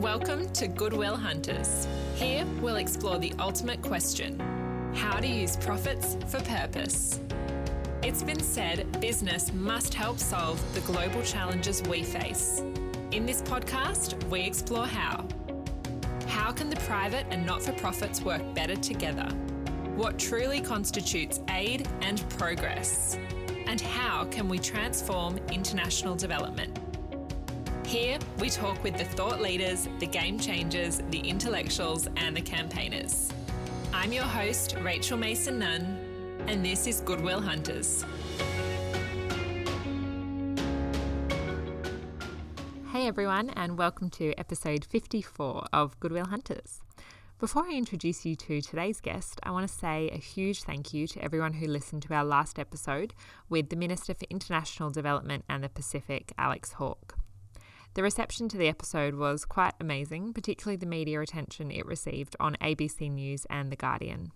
Welcome to Goodwill Hunters. Here we'll explore the ultimate question how to use profits for purpose. It's been said business must help solve the global challenges we face. In this podcast, we explore how. How can the private and not for profits work better together? What truly constitutes aid and progress? And how can we transform international development? Here, we talk with the thought leaders, the game changers, the intellectuals, and the campaigners. I'm your host, Rachel Mason Nunn, and this is Goodwill Hunters. Hey everyone, and welcome to episode 54 of Goodwill Hunters. Before I introduce you to today's guest, I want to say a huge thank you to everyone who listened to our last episode with the Minister for International Development and the Pacific, Alex Hawke. The reception to the episode was quite amazing, particularly the media attention it received on ABC News and The Guardian.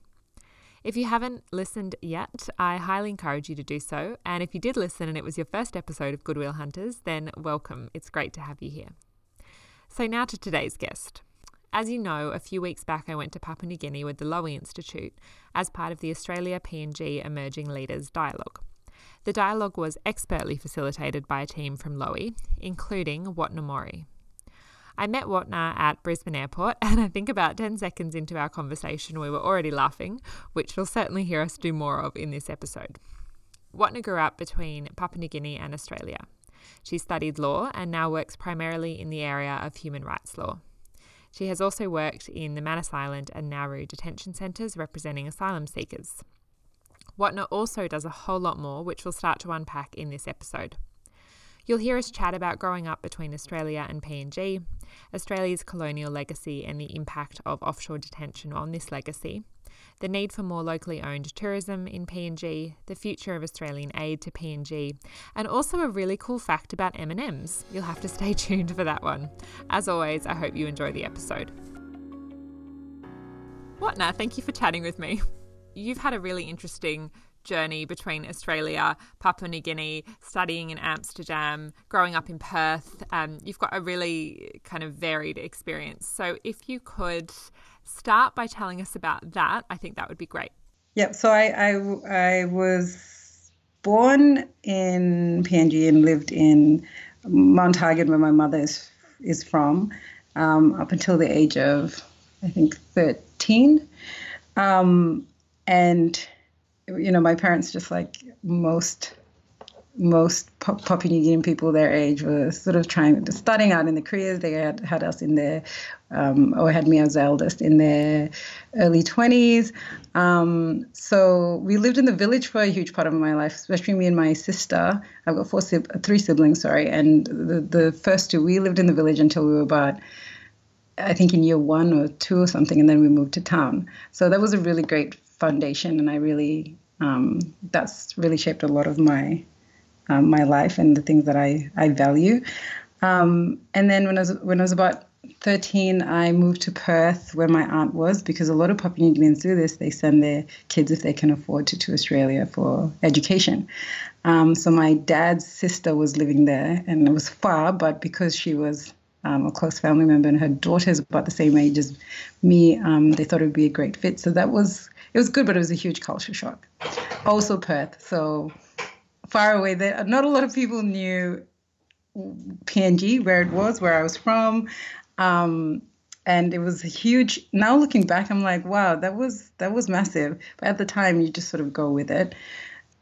If you haven't listened yet, I highly encourage you to do so. And if you did listen and it was your first episode of Goodwill Hunters, then welcome. It's great to have you here. So, now to today's guest. As you know, a few weeks back I went to Papua New Guinea with the Lowy Institute as part of the Australia PNG Emerging Leaders Dialogue. The dialogue was expertly facilitated by a team from Lowy, including Watna Mori. I met Watna at Brisbane Airport, and I think about 10 seconds into our conversation, we were already laughing, which you'll certainly hear us do more of in this episode. Watna grew up between Papua New Guinea and Australia. She studied law and now works primarily in the area of human rights law. She has also worked in the Manus Island and Nauru detention centres representing asylum seekers. Watna also does a whole lot more, which we'll start to unpack in this episode. You'll hear us chat about growing up between Australia and PNG, Australia's colonial legacy and the impact of offshore detention on this legacy, the need for more locally owned tourism in PNG, the future of Australian aid to PNG, and also a really cool fact about M&Ms. You'll have to stay tuned for that one. As always, I hope you enjoy the episode. Watna, thank you for chatting with me. You've had a really interesting journey between Australia, Papua New Guinea, studying in Amsterdam, growing up in Perth. Um, you've got a really kind of varied experience. So if you could start by telling us about that, I think that would be great. Yep. so I, I, I was born in PNG and lived in Mount Hagen, where my mother is, is from, um, up until the age of, I think, 13. Um, and you know, my parents, just like most most Papua New Guinean people their age were sort of trying starting out in the careers. They had had us in their um, or had me as eldest in their early 20s. Um, so we lived in the village for a huge part of my life, especially me and my sister. I've got four three siblings, sorry, and the the first two we lived in the village until we were about. I think in year one or two or something, and then we moved to town. So that was a really great foundation, and I really um, that's really shaped a lot of my um, my life and the things that I I value. Um, and then when I was when I was about 13, I moved to Perth where my aunt was because a lot of Papua New Guineans do this. They send their kids, if they can afford to, to Australia for education. Um, so my dad's sister was living there and it was far, but because she was um, a close family member and her daughter's about the same age as me, um, they thought it would be a great fit. So that was it was good, but it was a huge culture shock. Also Perth, so far away. There, not a lot of people knew PNG, where it was, where I was from. Um, and it was a huge now looking back i'm like wow that was that was massive but at the time you just sort of go with it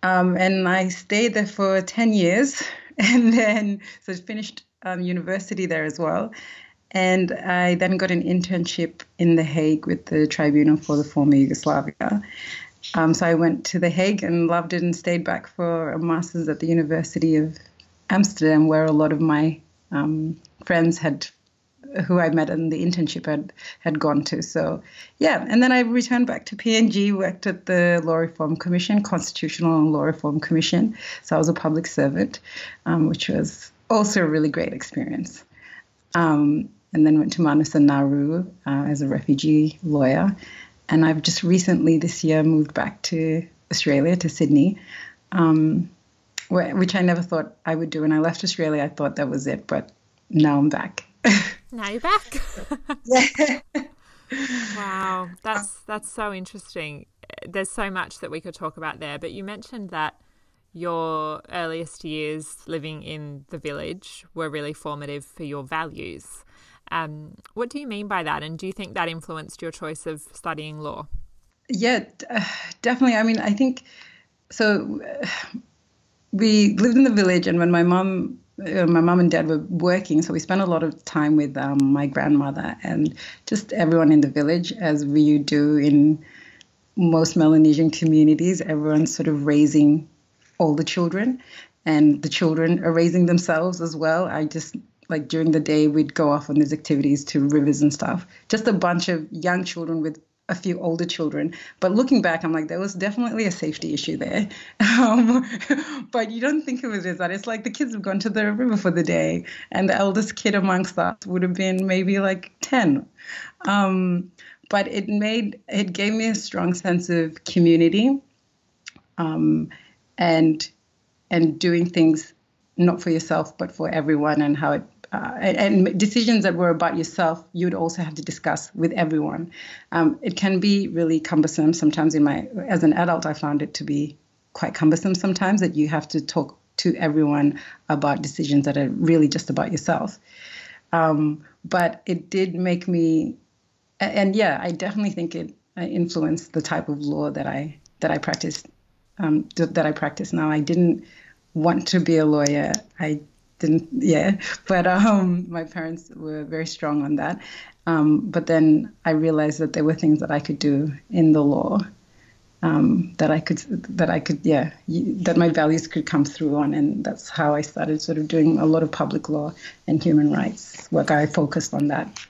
um, and i stayed there for 10 years and then so finished um, university there as well and I then got an internship in The Hague with the Tribunal for the Former Yugoslavia. Um, so I went to The Hague and loved it and stayed back for a master's at the University of Amsterdam, where a lot of my um, friends had, who I met in the internship, had had gone to. So yeah, and then I returned back to PNG, worked at the Law Reform Commission, Constitutional and Law Reform Commission. So I was a public servant, um, which was also a really great experience. Um, and then went to Manus and Nauru uh, as a refugee lawyer. And I've just recently this year moved back to Australia, to Sydney, um, which I never thought I would do. When I left Australia, I thought that was it, but now I'm back now you're back. yeah. wow, that's that's so interesting. There's so much that we could talk about there, but you mentioned that your earliest years living in the village were really formative for your values. Um, what do you mean by that? And do you think that influenced your choice of studying law? Yeah, uh, definitely. I mean, I think so. Uh, we lived in the village, and when my mom, uh, my mom and dad were working, so we spent a lot of time with um, my grandmother and just everyone in the village, as we do in most Melanesian communities. Everyone's sort of raising all the children, and the children are raising themselves as well. I just like during the day we'd go off on these activities to rivers and stuff. Just a bunch of young children with a few older children. But looking back, I'm like, there was definitely a safety issue there. Um, but you don't think of it as that. It's like the kids have gone to the river for the day, and the eldest kid amongst us would have been maybe like 10. Um, but it made, it gave me a strong sense of community um, and, and doing things not for yourself, but for everyone and how it uh, and decisions that were about yourself, you would also have to discuss with everyone. Um, it can be really cumbersome sometimes. In my as an adult, I found it to be quite cumbersome sometimes that you have to talk to everyone about decisions that are really just about yourself. Um, but it did make me, and yeah, I definitely think it influenced the type of law that I that I practiced um, that I practice now. I didn't want to be a lawyer. I didn't yeah. But um my parents were very strong on that. Um, but then I realized that there were things that I could do in the law um, that I could that I could yeah that my values could come through on. And that's how I started sort of doing a lot of public law and human rights work. I focused on that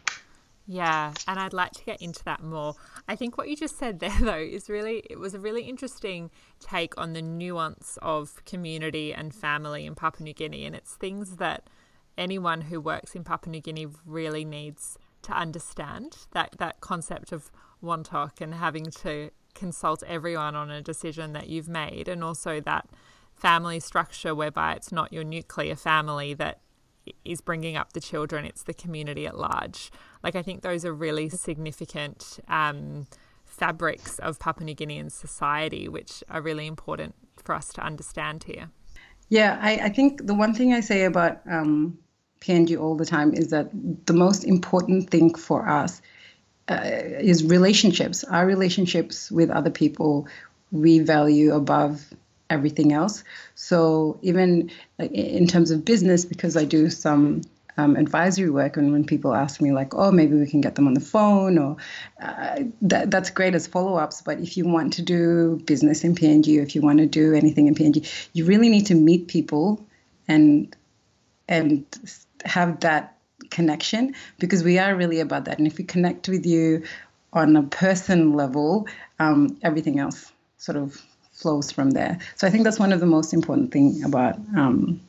yeah, and I'd like to get into that more. I think what you just said there, though, is really, it was a really interesting take on the nuance of community and family in Papua New Guinea. And it's things that anyone who works in Papua New Guinea really needs to understand that, that concept of wantok and having to consult everyone on a decision that you've made, and also that family structure whereby it's not your nuclear family that is bringing up the children, it's the community at large. Like, I think those are really significant um, fabrics of Papua New Guinean society, which are really important for us to understand here. Yeah, I, I think the one thing I say about um, PNG all the time is that the most important thing for us uh, is relationships. Our relationships with other people we value above everything else. So even in terms of business, because I do some um, advisory work, and when people ask me like, "Oh, maybe we can get them on the phone," or uh, that, that's great as follow-ups. But if you want to do business in PNG, if you want to do anything in PNG, you really need to meet people and and have that connection because we are really about that. And if we connect with you on a person level, um, everything else sort of flows from there. So I think that's one of the most important thing about um,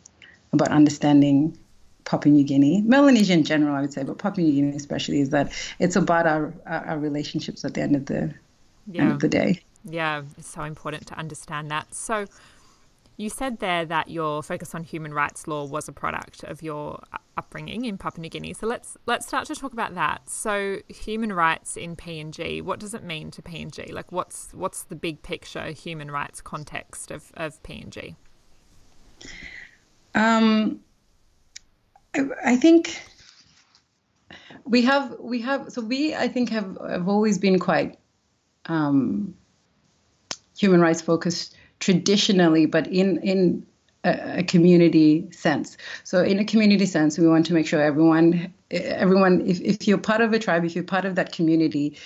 about understanding Papua New Guinea, Melanesia in general, I would say, but Papua New Guinea especially, is that it's about our our relationships at the end of the yeah. end of the day. Yeah, it's so important to understand that. So you said there that your focus on human rights law was a product of your upbringing in Papua New Guinea. So let's let's start to talk about that. So human rights in PNG, what does it mean to PNG? Like what's what's the big picture human rights context of, of PNG? Um, I, I think we have we have so we I think have have always been quite um, human rights focused traditionally, but in in a, community sense. So in a community sense, we want to make sure everyone everyone if, if you're part of a tribe, if you're part of that community,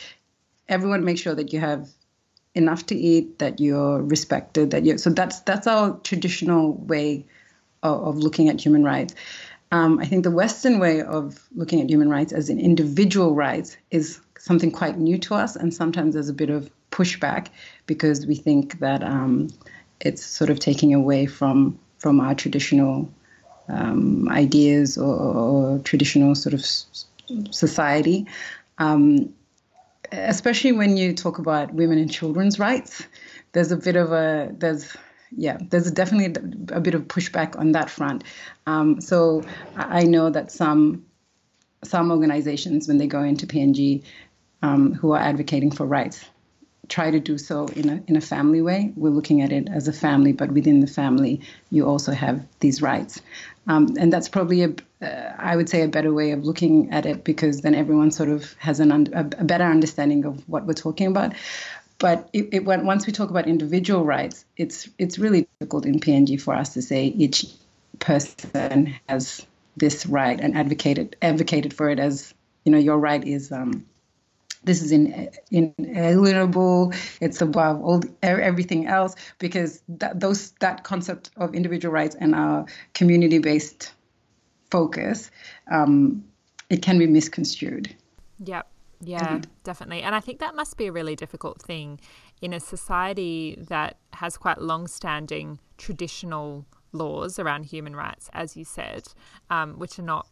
everyone make sure that you have enough to eat, that you're respected, that you so that's that's our traditional way of, of looking at human rights. Um, I think the Western way of looking at human rights as an individual rights is something quite new to us, and sometimes there's a bit of pushback because we think that um, it's sort of taking away from from our traditional um, ideas or, or, traditional sort of society. Um, especially when you talk about women and children's rights, there's a bit of a there's yeah there's definitely a bit of pushback on that front. Um, so I know that some some organizations when they go into PNG um, who are advocating for rights try to do so in a in a family way. We're looking at it as a family, but within the family, you also have these rights, um, and that's probably a uh, I would say a better way of looking at it because then everyone sort of has an un- a better understanding of what we're talking about. But it, it, once we talk about individual rights, it's it's really difficult in PNG for us to say each person has this right and advocated advocated for it as you know your right is um, this is in, inalienable it's above all everything else because that, those that concept of individual rights and our community based focus um, it can be misconstrued. Yep. Yeah definitely. And i think that must be a really difficult thing in a society that has quite long standing traditional laws around human rights as you said um, which are not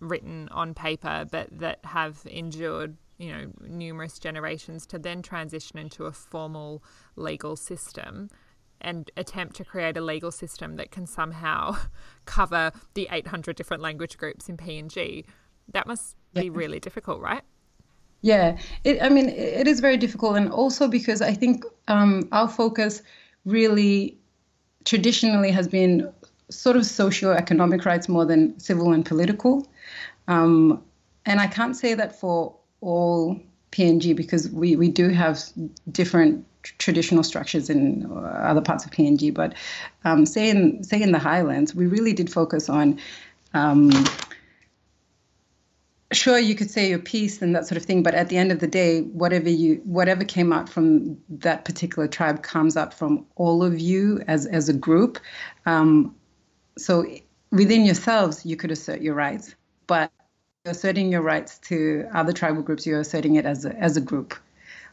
written on paper but that have endured you know numerous generations to then transition into a formal legal system and attempt to create a legal system that can somehow cover the 800 different language groups in PNG that must be yeah. really difficult right? Yeah. It, i mean it is very difficult and also because i think um, our focus really traditionally has been sort of socio-economic rights more than civil and political. Um, and i can't say that for all PNG because we, we do have different traditional structures in uh, other parts of PNG. But um, say in say in the Highlands, we really did focus on. Um, sure, you could say your piece and that sort of thing, but at the end of the day, whatever you whatever came out from that particular tribe comes out from all of you as as a group. Um, so within yourselves, you could assert your rights, but asserting your rights to other tribal groups, you're asserting it as a, as a group.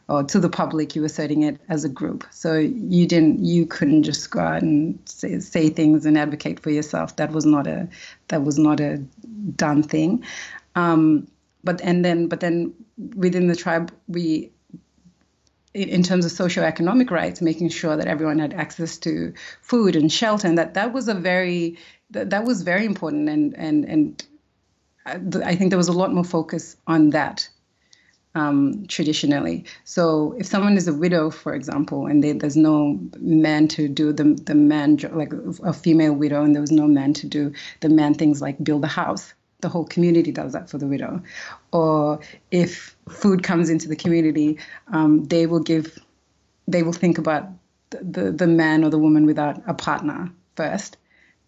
Or to the public, you were asserting it as a group. So you didn't, you couldn't just go out and say, say things and advocate for yourself. That was not a, that was not a done thing. Um, but and then, but then within the tribe, we in terms of socio-economic rights, making sure that everyone had access to food and shelter, and that that was a very that, that was very important and and and I think there was a lot more focus on that um, traditionally. So if someone is a widow, for example, and they, there's no man to do the the man like a female widow, and there was no man to do the man things like build a house, the whole community does that for the widow. Or if food comes into the community, um, they will give, they will think about the, the, the man or the woman without a partner first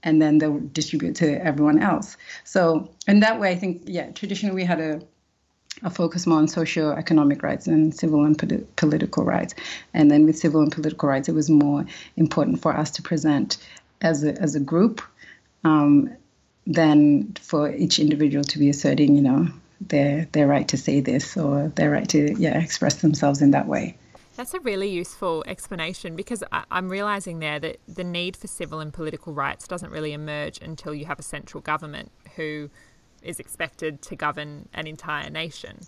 and then they'll distribute to everyone else. So in that way, I think yeah, traditionally we had a a focus more on socio-economic rights and civil and political rights, and then with civil and political rights, it was more important for us to present as a as a group um, than for each individual to be asserting, you know, their their right to say this or their right to yeah express themselves in that way. That's a really useful explanation because I, am realizing there that the need for civil and political rights doesn't really emerge until you have a central government who is expected to govern an entire nation.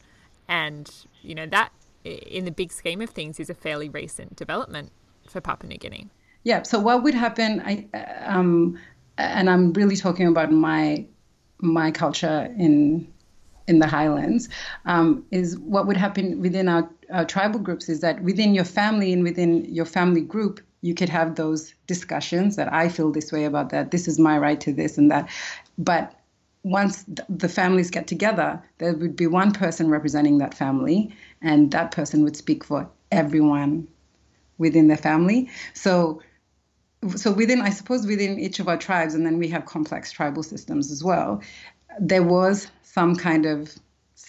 And, you know, that in the big scheme of things is a fairly recent development for Papua New Guinea. Yeah. So what would happen? I, um, and I'm really talking about my my culture in in the highlands um, is what would happen within our, our tribal groups is that within your family and within your family group you could have those discussions that I feel this way about that. This is my right to this and that. But once the families get together, there would be one person representing that family, and that person would speak for everyone within the family. So, so within, I suppose, within each of our tribes, and then we have complex tribal systems as well. There was some kind of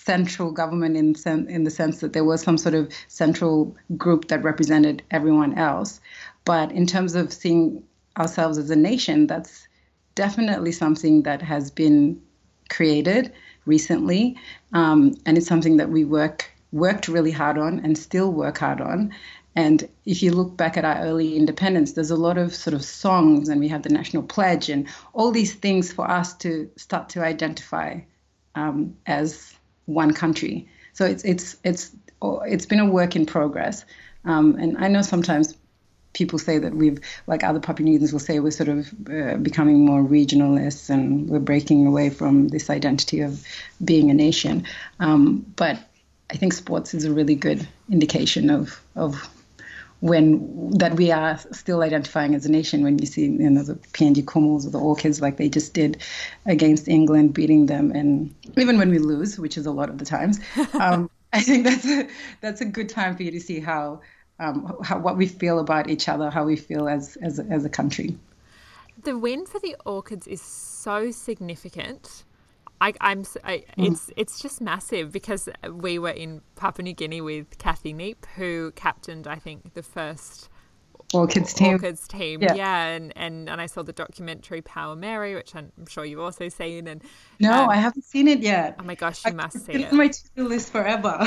central government in, sen- in the sense that there was some sort of central group that represented everyone else. But in terms of seeing ourselves as a nation, that's definitely something that has been created recently, um, and it's something that we work worked really hard on and still work hard on. And if you look back at our early independence, there's a lot of sort of songs, and we have the national pledge, and all these things for us to start to identify um, as one country. So it's it's it's it's been a work in progress, um, and I know sometimes people say that we've, like other Papua New Guineans will say, we're sort of uh, becoming more regionalists and we're breaking away from this identity of being a nation. Um, but I think sports is a really good indication of of when that we are still identifying as a nation when you see you know the PNG Kumuls or the Orchids like they just did against England beating them and even when we lose which is a lot of the times um, I think that's a that's a good time for you to see how um, how, what we feel about each other, how we feel as as as a country. The win for the Orchids is so significant. I, am mm. it's it's just massive because we were in Papua New Guinea with Cathy Neap, who captained I think the first Orchids team. Orchids team, yeah. yeah, and, and and I saw the documentary Power Meri, which I'm sure you've also seen. And no, um, I haven't seen it yet. Oh my gosh, you I, must see it. It's my to-do list forever.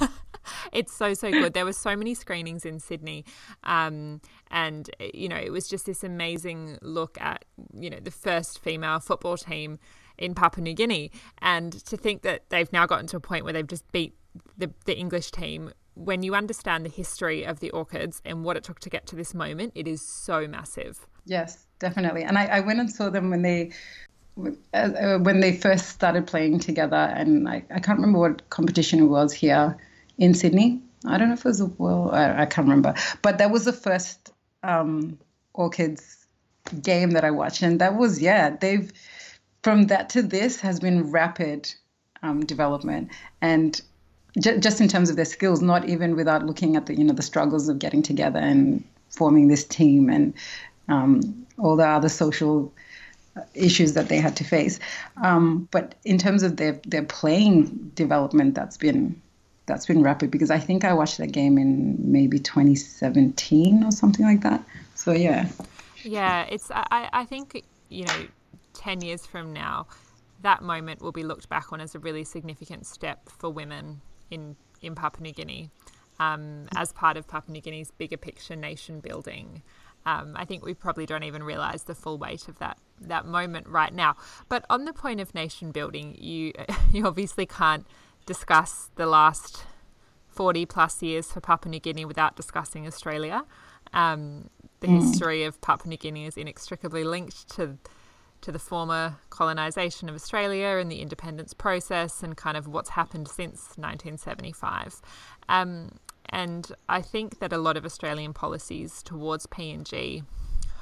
it's so so good. There were so many screenings in Sydney, um, and you know it was just this amazing look at you know the first female football team in Papua New Guinea, and to think that they've now gotten to a point where they've just beat the the English team. When you understand the history of the orchids and what it took to get to this moment, it is so massive. Yes, definitely. And I, I went and saw them when they uh, when they first started playing together, and I, I can't remember what competition it was here in Sydney. I don't know if it was a world, I, I can't remember, but that was the first um, Orchids game that I watched, and that was yeah. They've from that to this has been rapid um, development, and j- just in terms of their skills, not even without looking at the you know the struggles of getting together and forming this team and um, all the other social issues that they had to face. Um, but in terms of their their playing development, that's been that's been rapid because I think I watched that game in maybe 2017 or something like that. So yeah. Yeah, it's I, I think you know 10 years from now that moment will be looked back on as a really significant step for women in in Papua New Guinea um, as part of Papua New Guinea's bigger picture nation building. Um, I think we probably don't even realize the full weight of that that moment right now. But on the point of nation building, you you obviously can't discuss the last 40 plus years for Papua New Guinea without discussing Australia. Um, the mm. history of Papua New Guinea is inextricably linked to to the former colonisation of Australia and the independence process and kind of what's happened since 1975. Um, and I think that a lot of Australian policies towards PNG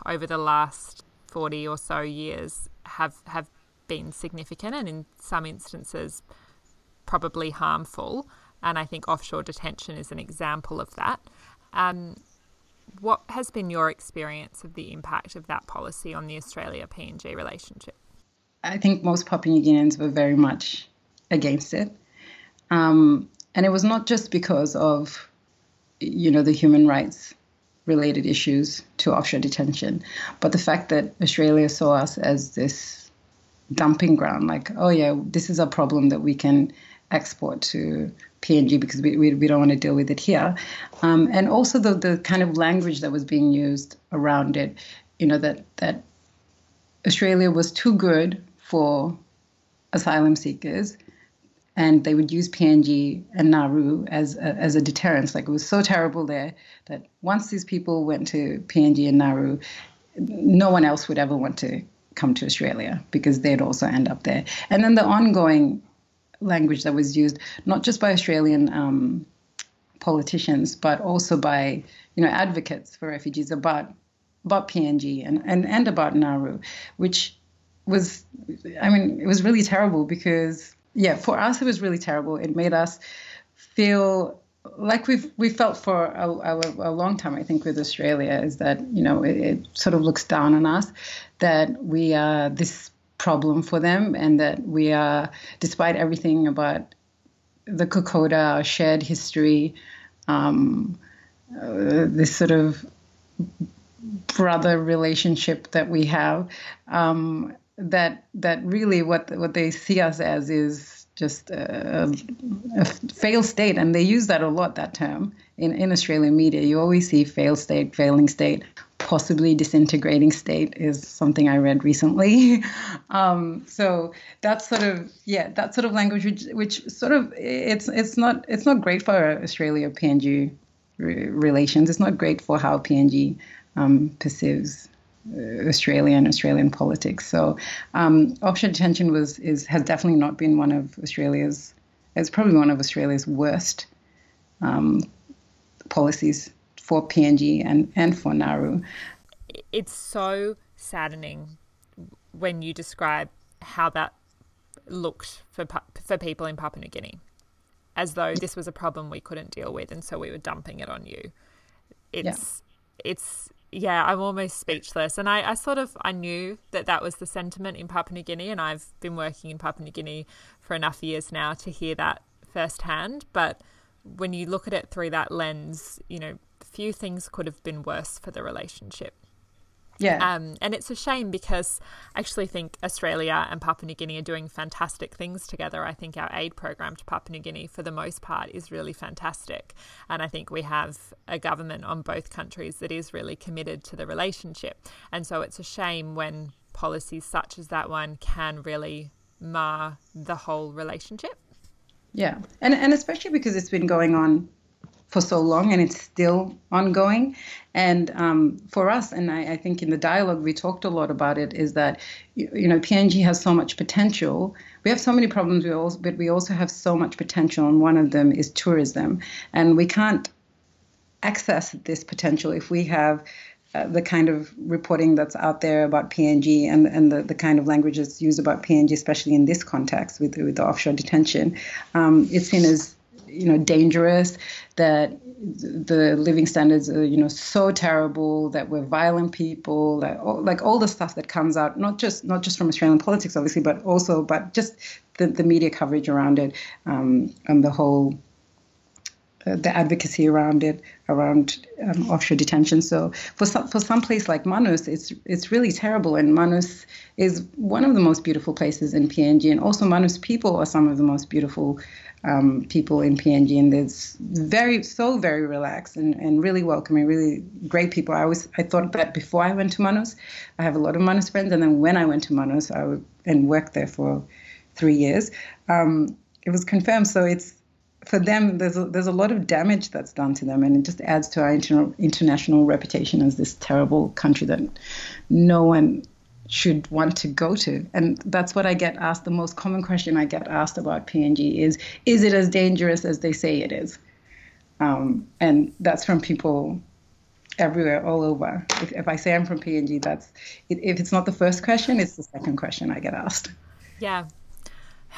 over the last 40 or so years have, have been significant and in some instances probably harmful. And I think offshore detention is an example of that. Um, what has been your experience of the impact of that policy on the Australia PNG relationship? I think most Papua New Guineans were very much against it. Um, and it was not just because of, you know, the human rights related issues to offshore detention, but the fact that Australia saw us as this dumping ground, like, oh yeah, this is a problem that we can export to PNG because we, we, we don't want to deal with it here. Um, and also the, the kind of language that was being used around it, you know, that, that Australia was too good for asylum seekers and they would use PNG and Nauru as a, as a deterrence. Like it was so terrible there that once these people went to PNG and Nauru, no one else would ever want to come to Australia because they'd also end up there. And then the ongoing language that was used not just by Australian um, politicians but also by you know advocates for refugees about about PNG and, and, and about Nauru, which was I mean it was really terrible because yeah for us it was really terrible. It made us feel like we've we felt for a, a, a, long time, I think, with Australia is that you know it, it, sort of looks down on us that we are this problem for them, and that we are, despite everything about the Kokoda, our shared history, um, uh, this sort of brother relationship that we have, um, that that really what what they see us as is just a, a, fail state, and they use that a lot. That term in in Australian media, you always see fail state, failing state possibly disintegrating state is something I read recently. um, so that's sort of yeah, that sort of language which, which sort of it's it's not it's not great for Australia PNG re- relations. It's not great for how PNG um, perceives uh, Australian Australian politics. So um, offshore detention was is has definitely not been one of Australia's. It's probably one of Australia's worst um, policies for PNG and and for Nauru. It's so saddening when you describe how that looked for for people in Papua New Guinea, as though this was a problem we couldn't deal with, and so we were dumping it on you. It's yeah. it's yeah, I'm almost speechless. And I, I sort of I knew that that was the sentiment in Papua New Guinea, and I've been working in Papua New Guinea for enough years now to hear that firsthand. But when you look at it through that lens, you know, few things could have been worse for the relationship. Yeah. Um, and it's a shame because I actually think Australia and Papua New Guinea are doing fantastic things together. I think our aid program to Papua New Guinea, for the most part, is really fantastic. And I think we have a government on both countries that is really committed to the relationship. And so it's a shame when policies such as that one can really mar the whole relationship. Yeah. And, and especially because it's been going on for so long and it's still ongoing. And um, for us, and I, I, think in the dialogue we talked a lot about it, is that you, you, know PNG has so much potential. We have so many problems, we also, but we also have so much potential, and one of them is tourism. And we can't access this potential if we have uh, the kind of reporting that's out there about PNG and, and the, the kind of languages used about PNG, especially in this context with, with the offshore detention, um, it's seen as you know dangerous that the living standards are you know so terrible that we're violent people that all, like all the stuff that comes out not just not just from australian politics obviously but also but just the, the media coverage around it um, and the whole the advocacy around it, around um, offshore detention. So for some, for some place like Manus, it's it's really terrible. And Manus is one of the most beautiful places in PNG, and also Manus people are some of the most beautiful um, people in PNG, and there's very so very relaxed and, and really welcoming, really great people. I was I thought that before I went to Manus, I have a lot of Manus friends, and then when I went to Manus, I would, and worked there for three years, um, it was confirmed. So it's for them, there's a, there's a lot of damage that's done to them, and it just adds to our inter- international reputation as this terrible country that no one should want to go to. And that's what I get asked. The most common question I get asked about PNG is Is it as dangerous as they say it is? Um, and that's from people everywhere, all over. If, if I say I'm from PNG, that's if it's not the first question, it's the second question I get asked. Yeah,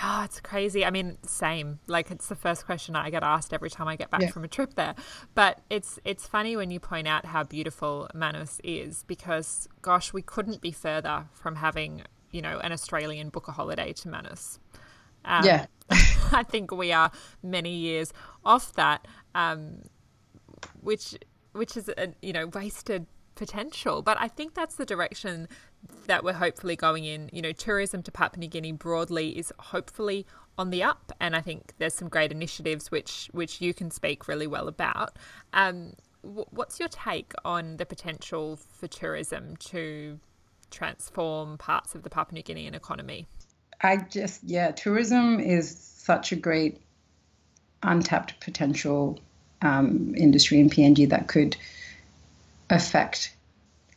Oh, it's crazy. I mean, same. Like it's the first question I get asked every time I get back yeah. from a trip there. But it's it's funny when you point out how beautiful Manus is because gosh, we couldn't be further from having, you know, an Australian book a holiday to Manus. Um, yeah. I think we are many years off that, um, which which is a you know wasted potential. But I think that's the direction that we're hopefully going in. You know, tourism to Papua New Guinea broadly is hopefully on the up, and I think there's some great initiatives which which you can speak really well about. Um, what's your take on the potential for tourism to transform parts of the Papua New Guinean economy? I just yeah, tourism is such a great untapped potential um, industry in PNG that could affect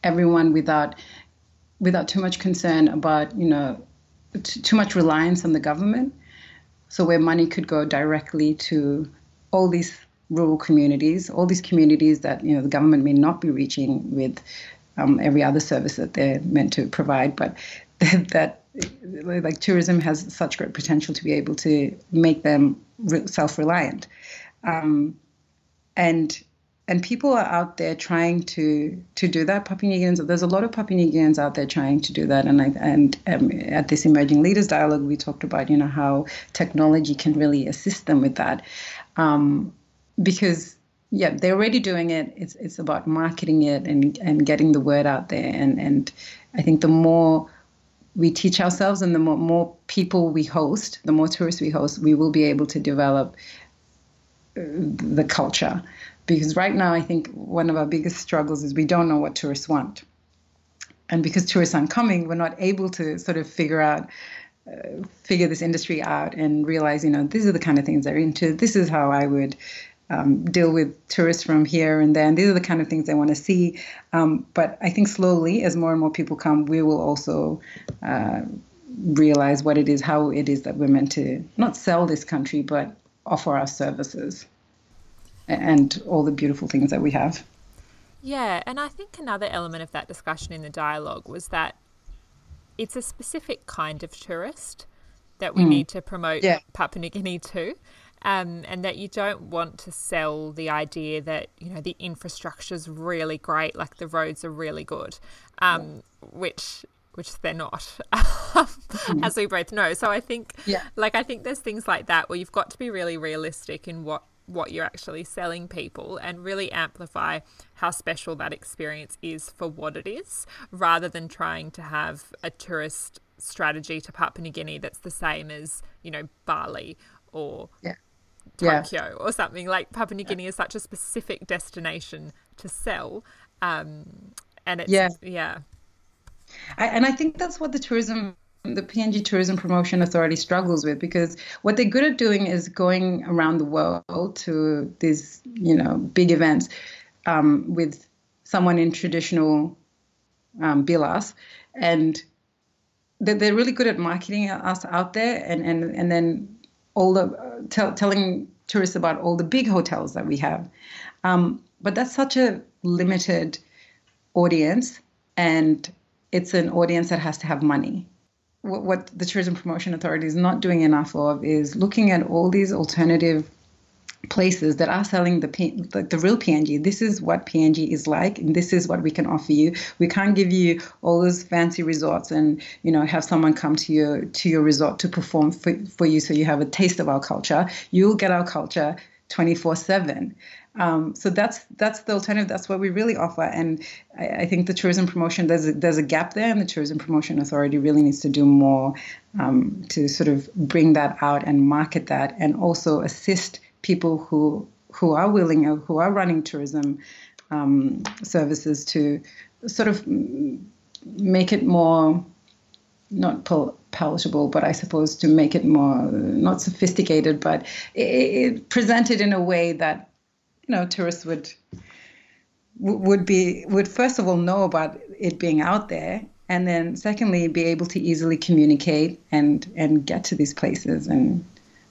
everyone without without too much concern about you know t- too much reliance on the government. So where money could go directly to all these rural communities, all these communities that you know the government may not be reaching with um, every other service that they're meant to provide, but that like tourism has such great potential to be able to make them self-reliant, um, and and people are out there trying to to do that. Papua New Guineans, there's a lot of Papua New Guineans out there trying to do that. And I, and um, at this emerging leaders dialogue, we talked about you know how technology can really assist them with that, um, because yeah, they're already doing it. It's it's about marketing it and and getting the word out there. And and I think the more we teach ourselves and the more, more people we host, the more tourists we host, we will be able to develop uh, the culture because right now I think one of our biggest struggles is we don't know what tourists want. And because tourists aren't coming, we're not able to sort of figure out, uh, figure this industry out and realize, you know, these are the kind of things they're into. This is how I would um, deal with tourists from here and there. And these are the kind of things they want to see. Um, but I think slowly, as more and more people come, we will also uh, realize what it is, how it is that we're meant to not sell this country, but offer our services and all the beautiful things that we have. Yeah, and I think another element of that discussion in the dialogue was that it's a specific kind of tourist that we mm. need to promote yeah. Papua New Guinea to. Um, and that you don't want to sell the idea that you know the infrastructure is really great, like the roads are really good, um, yeah. which which they're not, mm. as we both know. So I think, yeah. like I think there's things like that where you've got to be really realistic in what what you're actually selling people and really amplify how special that experience is for what it is rather than trying to have a tourist strategy to Papua New Guinea that's the same as, you know, Bali or yeah. Tokyo yeah. or something. Like Papua New Guinea yeah. is such a specific destination to sell. Um, and it's, yeah. yeah. I, and I think that's what the tourism the PNG Tourism Promotion Authority struggles with because what they're good at doing is going around the world to these, you know, big events um, with someone in traditional um, bilas, and they're, they're really good at marketing us out there, and and and then all the uh, tell, telling tourists about all the big hotels that we have, um, but that's such a limited audience, and it's an audience that has to have money what the Tourism Promotion Authority is not doing enough of is looking at all these alternative places that are selling the, the, the real PNG. This is what PNG is like, and this is what we can offer you. We can't give you all those fancy resorts and you know have someone come to your to your resort to perform for, for you, so you have a taste of our culture. You'll get our culture 24 7 um, so that's that's the alternative. That's what we really offer, and I, I, think the tourism promotion there's a, there's a gap there, and the tourism promotion authority really needs to do more um, to sort of bring that out and market that, and also assist people who who are willing or who are running tourism um, services to sort of make it more not pal- palatable, but I suppose to make it more not sophisticated, but it, it presented in a way that you know tourists would would be would first of all know about it being out there and then secondly be able to easily communicate and and get to these places. And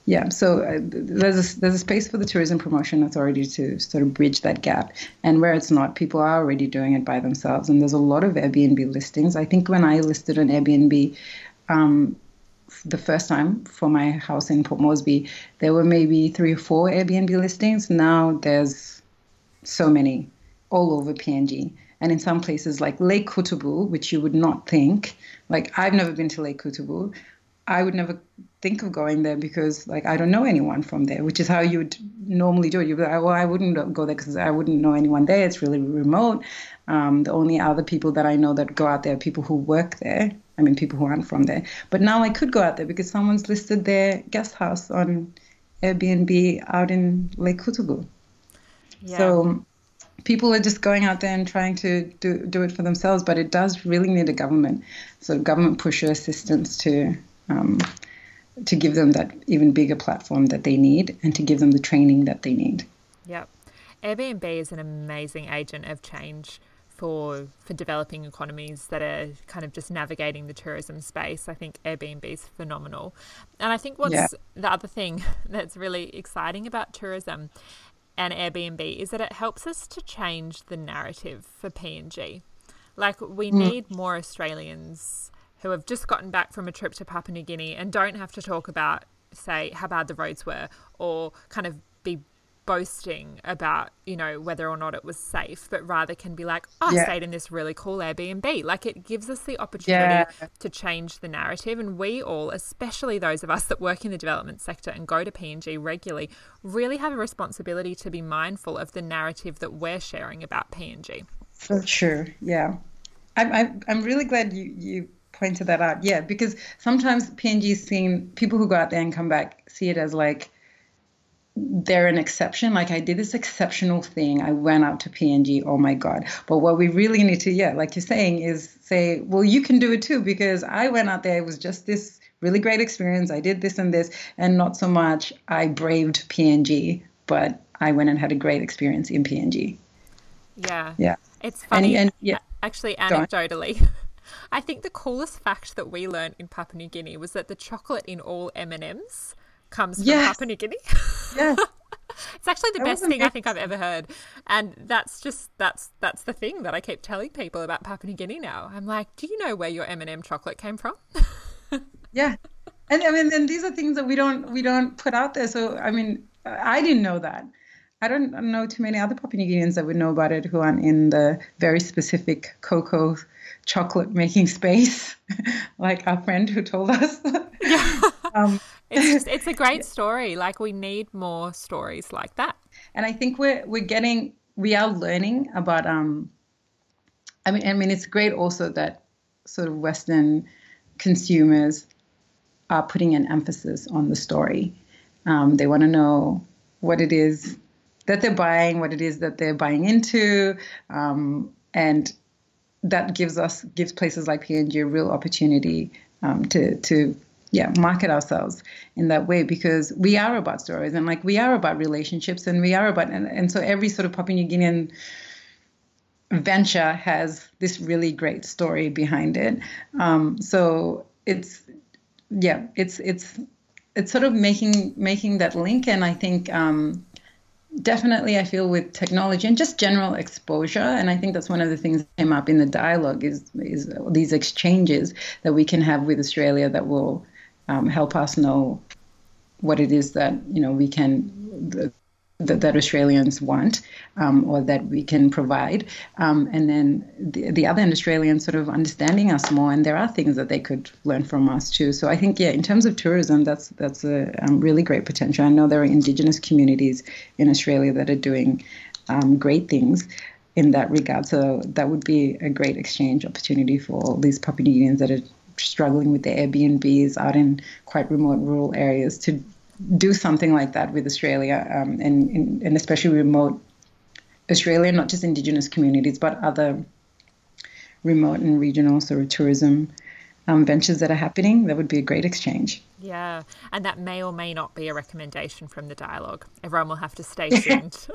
yeah so uh, there's a, there's a space for the tourism promotion authority to sort of bridge that gap. And where it's not people are already doing it by themselves. And there's a lot of airbnb listings. I think when i listed an airbnb um, the first time for my house in Port Moresby, there were maybe three or four Airbnb listings. Now there's so many all over PNG. And in some places like Lake Kutubu, which you would not think, like I've never been to Lake Kutubu, I would never think of going there because like I don't know anyone from there, which is how you would normally do it. You'd be like, well, I wouldn't go there because I wouldn't know anyone there. It's really remote. Um, the only other people that I know that go out there are people who work there. I mean, people who aren't from there. But now I could go out there because someone's listed their guest house on Airbnb out in Lake Kutubu. Yeah. So people are just going out there and trying to do, do it for themselves, but it does really need a government, so government pusher assistance to um, to give them that even bigger platform that they need and to give them the training that they need. Yep. Airbnb is an amazing agent of change for for developing economies that are kind of just navigating the tourism space. I think Airbnb is phenomenal. And I think what's yeah. the other thing that's really exciting about tourism and Airbnb is that it helps us to change the narrative for PNG. Like we mm. need more Australians who have just gotten back from a trip to Papua New Guinea and don't have to talk about say how bad the roads were or kind of be boasting about, you know, whether or not it was safe, but rather can be like, oh, I stayed in this really cool Airbnb. Like it gives us the opportunity yeah. to change the narrative. And we all, especially those of us that work in the development sector and go to PNG regularly, really have a responsibility to be mindful of the narrative that we're sharing about PNG. For sure. Yeah. I'm, I'm, I'm really glad you, you pointed that out. Yeah, because sometimes PNG is seen, people who go out there and come back see it as like, they're an exception. Like I did this exceptional thing. I went out to PNG. Oh my God. But what we really need to, yeah, like you're saying, is say, well, you can do it too, because I went out there. It was just this really great experience. I did this and this, and not so much I braved PNG, but I went and had a great experience in PNG. Yeah. Yeah. It's funny. And, and yeah. Actually, anecdotally, I think the coolest fact that we learned in Papua New Guinea was that the chocolate in all M&Ms comes from Yes. Papua New Guinea. Yes. It's actually the That best thing I think I've ever heard. And that's just that's that's the thing that I keep telling people about Papua New Guinea now. I'm like, do you know where your M&M chocolate came from? Yeah. And I mean, and these are things that we don't we don't put out there. So I mean, I didn't know that. I don't know too many other Papua New Guineans that would know about it who aren't in the very specific cocoa chocolate making space, like our friend who told us. um, It's just it's a great story. Like we need more stories like that. and I think we're we're getting we are learning about um I mean I mean it's great also that sort of Western consumers are putting an emphasis on the story. Um, they want to know what it is that they're buying, what it is that they're buying into, um, and that gives us gives places like PNG a real opportunity um, to to yeah market ourselves in that way because we are about stories and like we are about relationships and we are about and, and so every sort of Papua New Guinean venture has this really great story behind it. Um, so it's yeah it's it's it's sort of making making that link and I think. Um, definitely i feel with technology and just general exposure and i think that's one of the things that came up in the dialogue is is these exchanges that we can have with australia that will um, help us know what it is that you know we can that, that Australians want um, or that we can provide, um, and then the, the other Australians sort of understanding us more, and there are things that they could learn from us too. So I think, yeah, in terms of tourism, that's that's a um, really great potential. I know there are Indigenous communities in Australia that are doing um, great things in that regard. So that would be a great exchange opportunity for these Papua New Guineans that are struggling with their Airbnbs out in quite remote rural areas to do something like that with Australia um, and, and especially remote Australia, not just Indigenous communities, but other remote and regional sort of tourism um, ventures that are happening. That would be a great exchange. Yeah, and that may or may not be a recommendation from the dialogue. Everyone will have to stay tuned.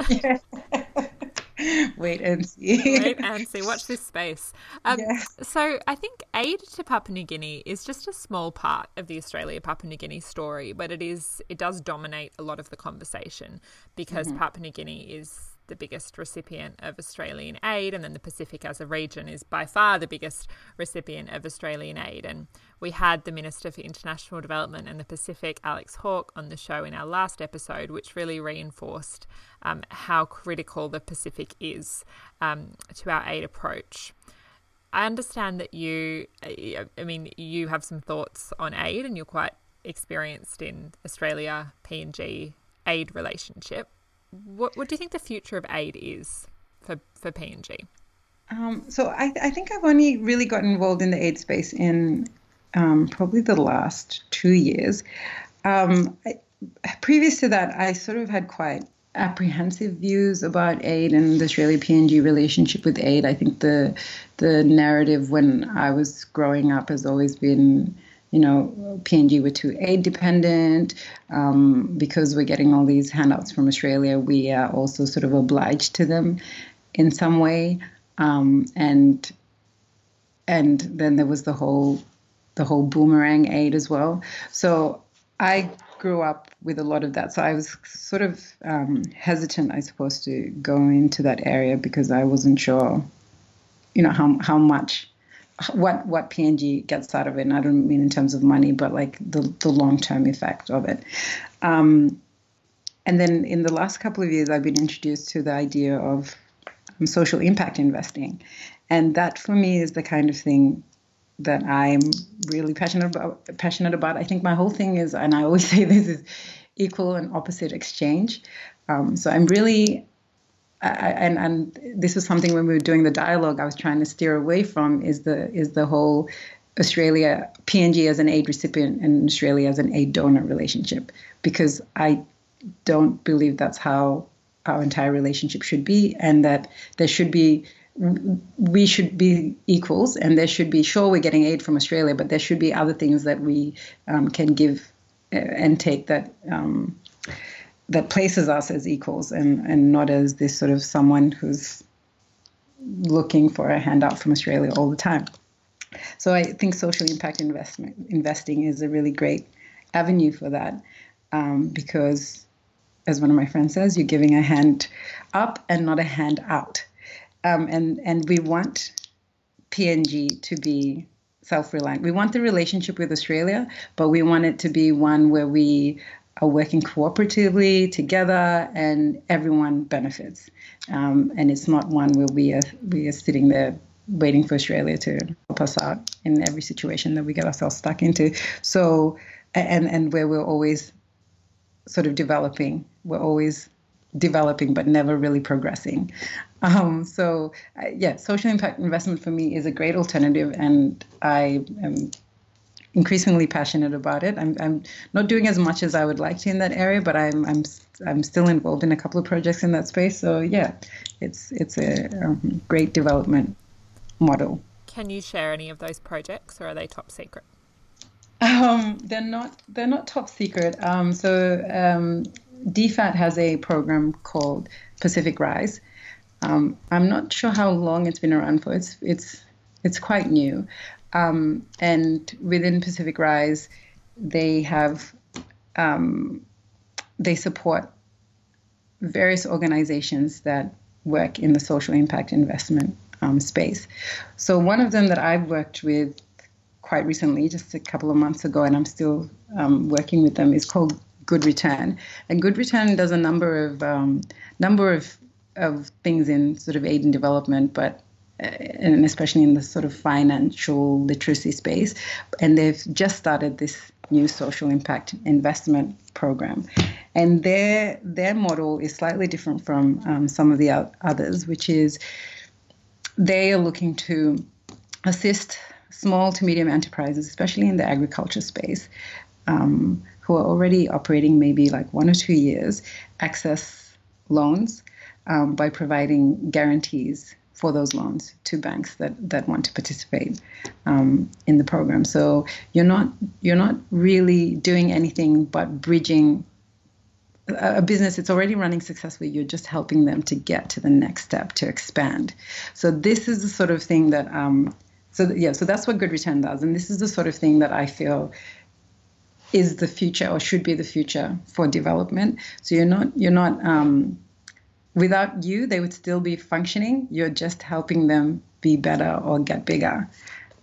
Wait and see. Wait and see. Watch this space. Um. So I think aid to Papua New Guinea is just a small part of the Australia Papua New Guinea story, but it is it does dominate a lot of the conversation because Papua New Guinea is the biggest recipient of Australian aid, and then the Pacific as a region is by far the biggest recipient of Australian aid. And we had the Minister for International Development and the Pacific, Alex Hawke, on the show in our last episode, which really reinforced um, how critical the Pacific is um, to our aid approach. I understand that you, I mean, you have some thoughts on aid and you're quite experienced in Australia PNG aid relationship. What, what do you think the future of aid is for, for PNG? Um, so I, I think I've only really got involved in the aid space in um, probably the last two years. Um, I, previous to that, I sort of had quite apprehensive views about aid and the Australia PNG relationship with aid. I think the the narrative when I was growing up has always been you know, PNG were too aid dependent. Um, because we're getting all these handouts from Australia, we are also sort of obliged to them in some way. Um, and and then there was the whole the whole boomerang aid as well. So I grew up with a lot of that. So I was sort of um, hesitant, I suppose, to go into that area because I wasn't sure, you know, how how much what what PNG gets out of it. And I don't mean in terms of money, but like the the long term effect of it. Um, and then in the last couple of years, I've been introduced to the idea of um, social impact investing, and that for me is the kind of thing that I'm really passionate about. Passionate about. I think my whole thing is, and I always say this is equal and opposite exchange. Um, so I'm really I, and and this was something when we were doing the dialogue I was trying to steer away from is the is the whole Australia PNG as an aid recipient and Australia as an aid donor relationship. Because I don't believe that's how our entire relationship should be and that there should be we should be equals and there should be sure we're getting aid from Australia but there should be other things that we um, can give and take that um, that places us as equals and and not as this sort of someone who's looking for a handout from Australia all the time. So I think social impact investment investing is a really great avenue for that um, because, as one of my friends says, you're giving a hand up and not a hand out. Um, and and we want PNG to be self-reliant. We want the relationship with Australia, but we want it to be one where we are working cooperatively together and everyone benefits. Um, and it's not one where we are we are sitting there waiting for Australia to help us out in every situation that we get ourselves stuck into. So, and and where we're always sort of developing, we're always developing but never really progressing. Um, so, uh, yeah, social impact investment for me is a great alternative, and I am increasingly passionate about it. I'm, I'm not doing as much as I would like to in that area, but I'm I'm I'm still involved in a couple of projects in that space. So yeah, it's it's a um, great development model. Can you share any of those projects, or are they top secret? Um, they're not. They're not top secret. Um, so um, DFAT has a program called Pacific Rise. Um, I'm not sure how long it's been around for. It's it's it's quite new, um, and within Pacific Rise, they have um, they support various organizations that work in the social impact investment um, space. So one of them that I've worked with quite recently, just a couple of months ago, and I'm still um, working with them, is called Good Return. And Good Return does a number of um, number of of things in sort of aid and development, but and especially in the sort of financial literacy space. And they've just started this new social impact investment program. And their their model is slightly different from um, some of the others, which is they are looking to assist small to medium enterprises, especially in the agriculture space, um, who are already operating maybe like one or two years, access loans um, by providing guarantees for those loans to banks that, that want to participate um, in the program. So you're not you're not really doing anything but bridging a business that's already running successfully, you're just helping them to get to the next step to expand. So this is the sort of thing that, um, so yeah, so that's what Good Return does, and this is the sort of thing that I feel is the future or should be the future for development. So you're not you're not um, without you, they would still be functioning. You're just helping them be better or get bigger,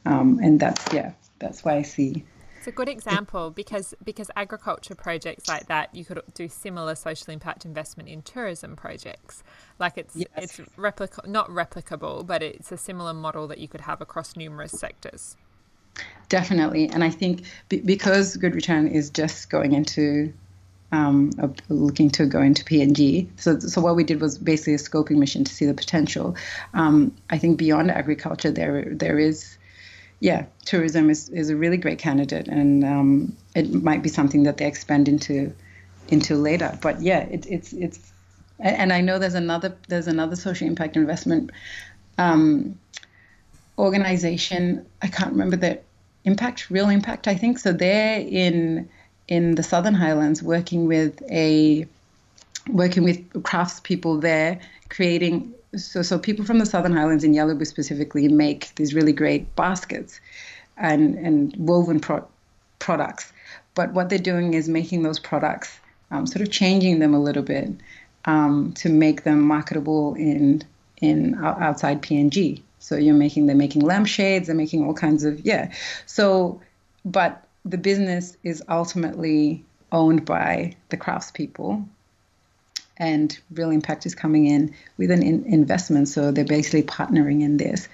um, and that's yeah, that's why I see it's a good example because because agriculture projects like that you could do similar social impact investment in tourism projects. Like it's yes. it's replica not replicable, but it's a similar model that you could have across numerous sectors. Definitely, and I think b- because Good Return is just going into um, looking to go into PNG. So, so what we did was basically a scoping mission to see the potential. Um, I think beyond agriculture, there there is yeah, tourism is, is a really great candidate, and um, it might be something that they expand into into later. But yeah, it, it's it's, and I know there's another there's another social impact investment um, organization. I can't remember the impact, real impact. I think so. They're in in the Southern Highlands working with a working with craftspeople there, creating so so people from the Southern Highlands in Ialibu specifically make these really great baskets and and woven pro- products. But what they're doing is making those products, um, sort of changing them a little bit um, to make them marketable in in outside PNG. So you're making they're making lampshades, they're making all kinds of yeah. So, but the business is ultimately owned by the craftspeople and Real Impact is coming in with an in- investment. So they're basically partnering in this.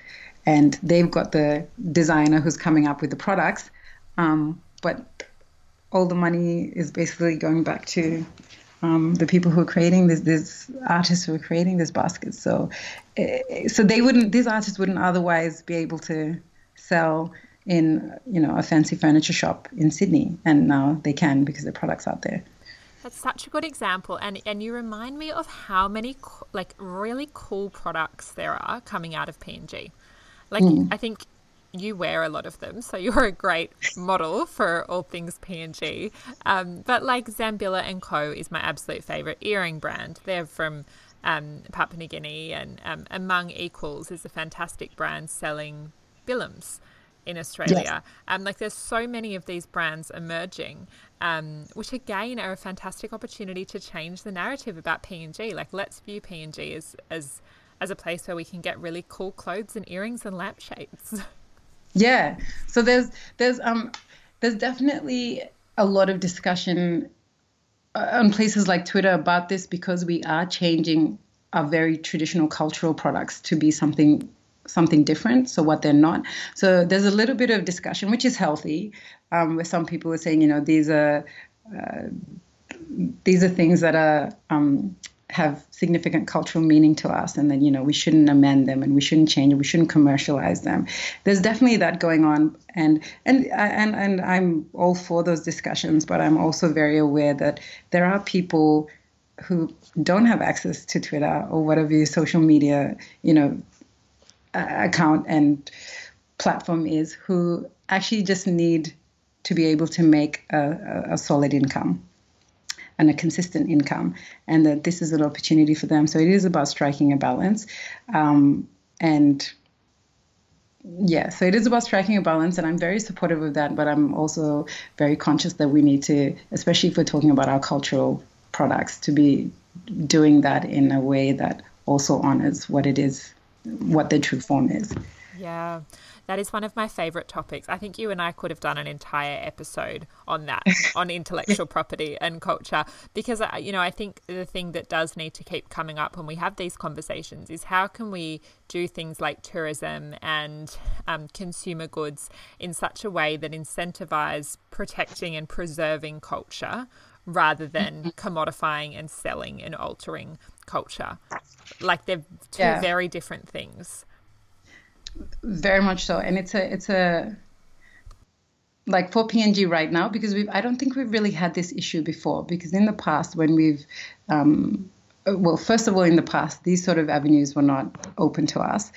And they've got the designer who's coming up with the products, um, but all the money is basically going back to um, the people who are creating this, this artists who are creating this basket. So, uh, so they wouldn't, these artists wouldn't otherwise be able to sell in, you know, a fancy furniture shop in Sydney, and now they can because their products out there. That's such a good example, and and you remind me of how many co- like really cool products there are coming out of PNG. Like mm. I think you wear a lot of them, so you're a great model for all things PNG. Um, but like Zambilla and Co is my absolute favorite earring brand. They're from um, Papua New Guinea, and um, Among Equals is a fantastic brand selling bilums in Australia. Yes. Um, like there's so many of these brands emerging, um, which again are a fantastic opportunity to change the narrative about PNG. Like let's view PNG as as as a place where we can get really cool clothes and earrings and lampshades. Yeah. So there's there's um there's definitely a lot of discussion uh, on places like Twitter about this because we are changing our very traditional cultural products to be something something different so what they're not. So there's a little bit of discussion which is healthy um, where some people are saying you know these are uh, these are things that are um, have significant cultural meaning to us and then you know we shouldn't amend them and we shouldn't change them we shouldn't commercialize them. There's definitely that going on and and and and I'm all for those discussions but I'm also very aware that there are people who don't have access to Twitter or whatever social media you know account and platform is who actually just need to be able to make a, a solid income and a consistent income, and that this is an opportunity for them. So it is about striking a balance, um, and yeah, so it is about striking a balance, and I'm very supportive of that. But I'm also very conscious that we need to, especially if we're talking about our cultural products, to be doing that in a way that also honors what it is what their true form is. Yeah. That is one of my favorite topics. I think you and I could have done an entire episode on that, on intellectual property and culture, because you know I think the thing that does need to keep coming up when we have these conversations is how can we do things like tourism and um, consumer goods in such a way that incentivize protecting and preserving culture rather than commodifying and selling and altering culture. Like they're two yeah. very different things. Very much so, and it's a it's a like for PNG right now because we I don't think we've really had this issue before because in the past when we've um, well first of all in the past these sort of avenues were not open to us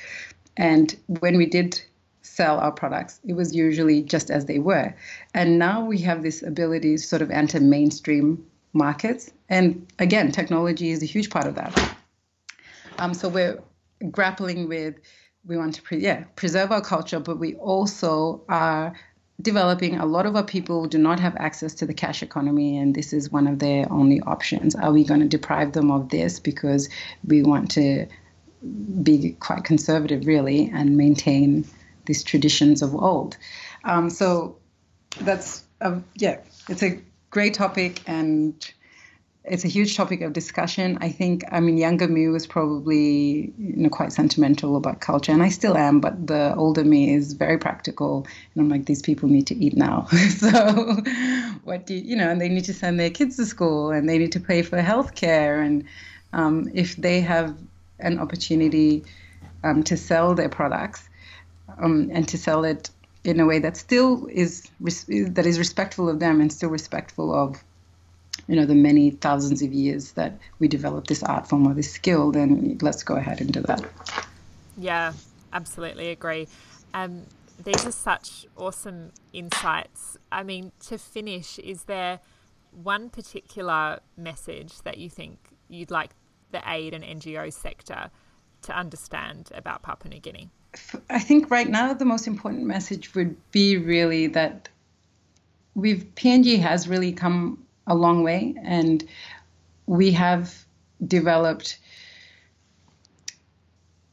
and when we did sell our products it was usually just as they were and now we have this ability to sort of enter mainstream markets. And again technology is a huge part of that. Um, so we're grappling with we want to pre- yeah preserve our culture, but we also are developing a lot of our people do not have access to the cash economy and this is one of their only options. Are we going to deprive them of this because we want to be quite conservative really and maintain these traditions of old? Um, so that's a, yeah it's a great topic and it's a huge topic of discussion. I think, I mean, younger me was probably you know quite sentimental about culture, and I still am. But the older me is very practical, and I'm like, these people need to eat now. so, what do you, you know? And they need to send their kids to school, and they need to pay for healthcare, and um, if they have an opportunity um, to sell their products um, and to sell it in a way that still is that is respectful of them and still respectful of you know the many thousands of years that we develop this art form or this skill then let's go ahead and do that. Yeah absolutely agree. Um, these are such awesome insights. I mean to finish is there one particular message that you think you'd like the aid and ngo sector to understand about papua new guinea i think right now the most important message would be really that we've png has really come a long way, and we have developed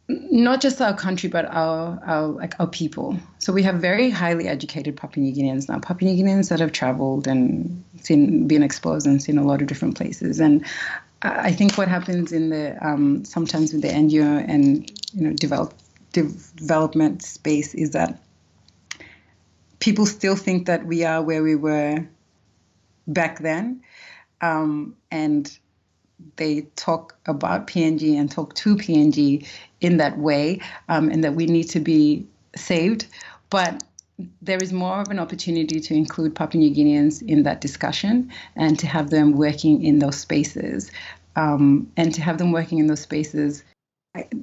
not just our country but our, our like our people. So we have very highly educated Papua New Guineans now. Papua New Guineans that have traveled and seen been exposed and seen a lot of different places. And I think what happens in the um, sometimes with the NGO and you know develop development space is that people still think that we are where we were back then. Um, and they talk about PNG and talk to PNG in that way, um, and that we need to be saved. But there is more of an opportunity to include Papua New Guineans in that discussion and to have them working in those spaces. Um, and to have them working in those spaces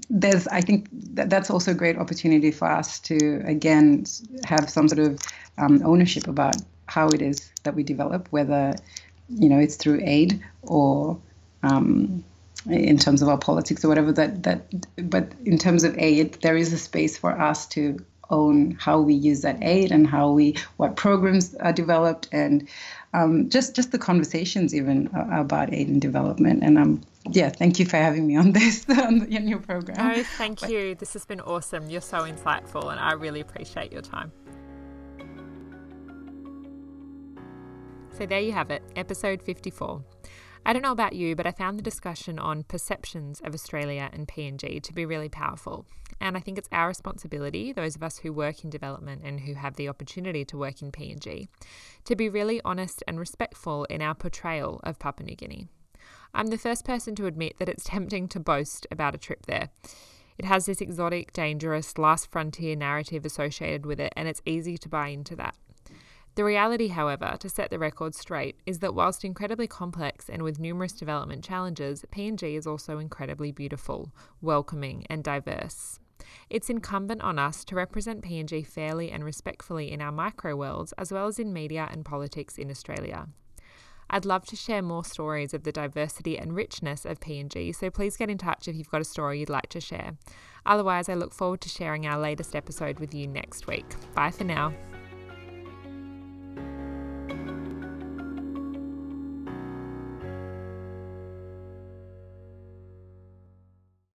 there's I think that that's also a great opportunity for us to again have some sort of um, ownership about how it is that we develop, whether you know it's through aid or um, in terms of our politics or whatever. That that but in terms of aid, there is a space for us to own how we use that aid and how we what programs are developed and um, just just the conversations even about aid and development. And um, yeah, thank you for having me on this on your program. Oh, thank but, you. This has been awesome. You're so insightful, and I really appreciate your time. So there you have it, episode 54. I don't know about you, but I found the discussion on perceptions of Australia and PNG to be really powerful. And I think it's our responsibility, those of us who work in development and who have the opportunity to work in PNG, to be really honest and respectful in our portrayal of Papua New Guinea. I'm the first person to admit that it's tempting to boast about a trip there. It has this exotic, dangerous, last frontier narrative associated with it, and it's easy to buy into that. The reality, however, to set the record straight, is that whilst incredibly complex and with numerous development challenges, PNG is also incredibly beautiful, welcoming, and diverse. It's incumbent on us to represent PNG fairly and respectfully in our micro worlds, as well as in media and politics in Australia. I'd love to share more stories of the diversity and richness of PNG, so please get in touch if you've got a story you'd like to share. Otherwise, I look forward to sharing our latest episode with you next week. Bye for now.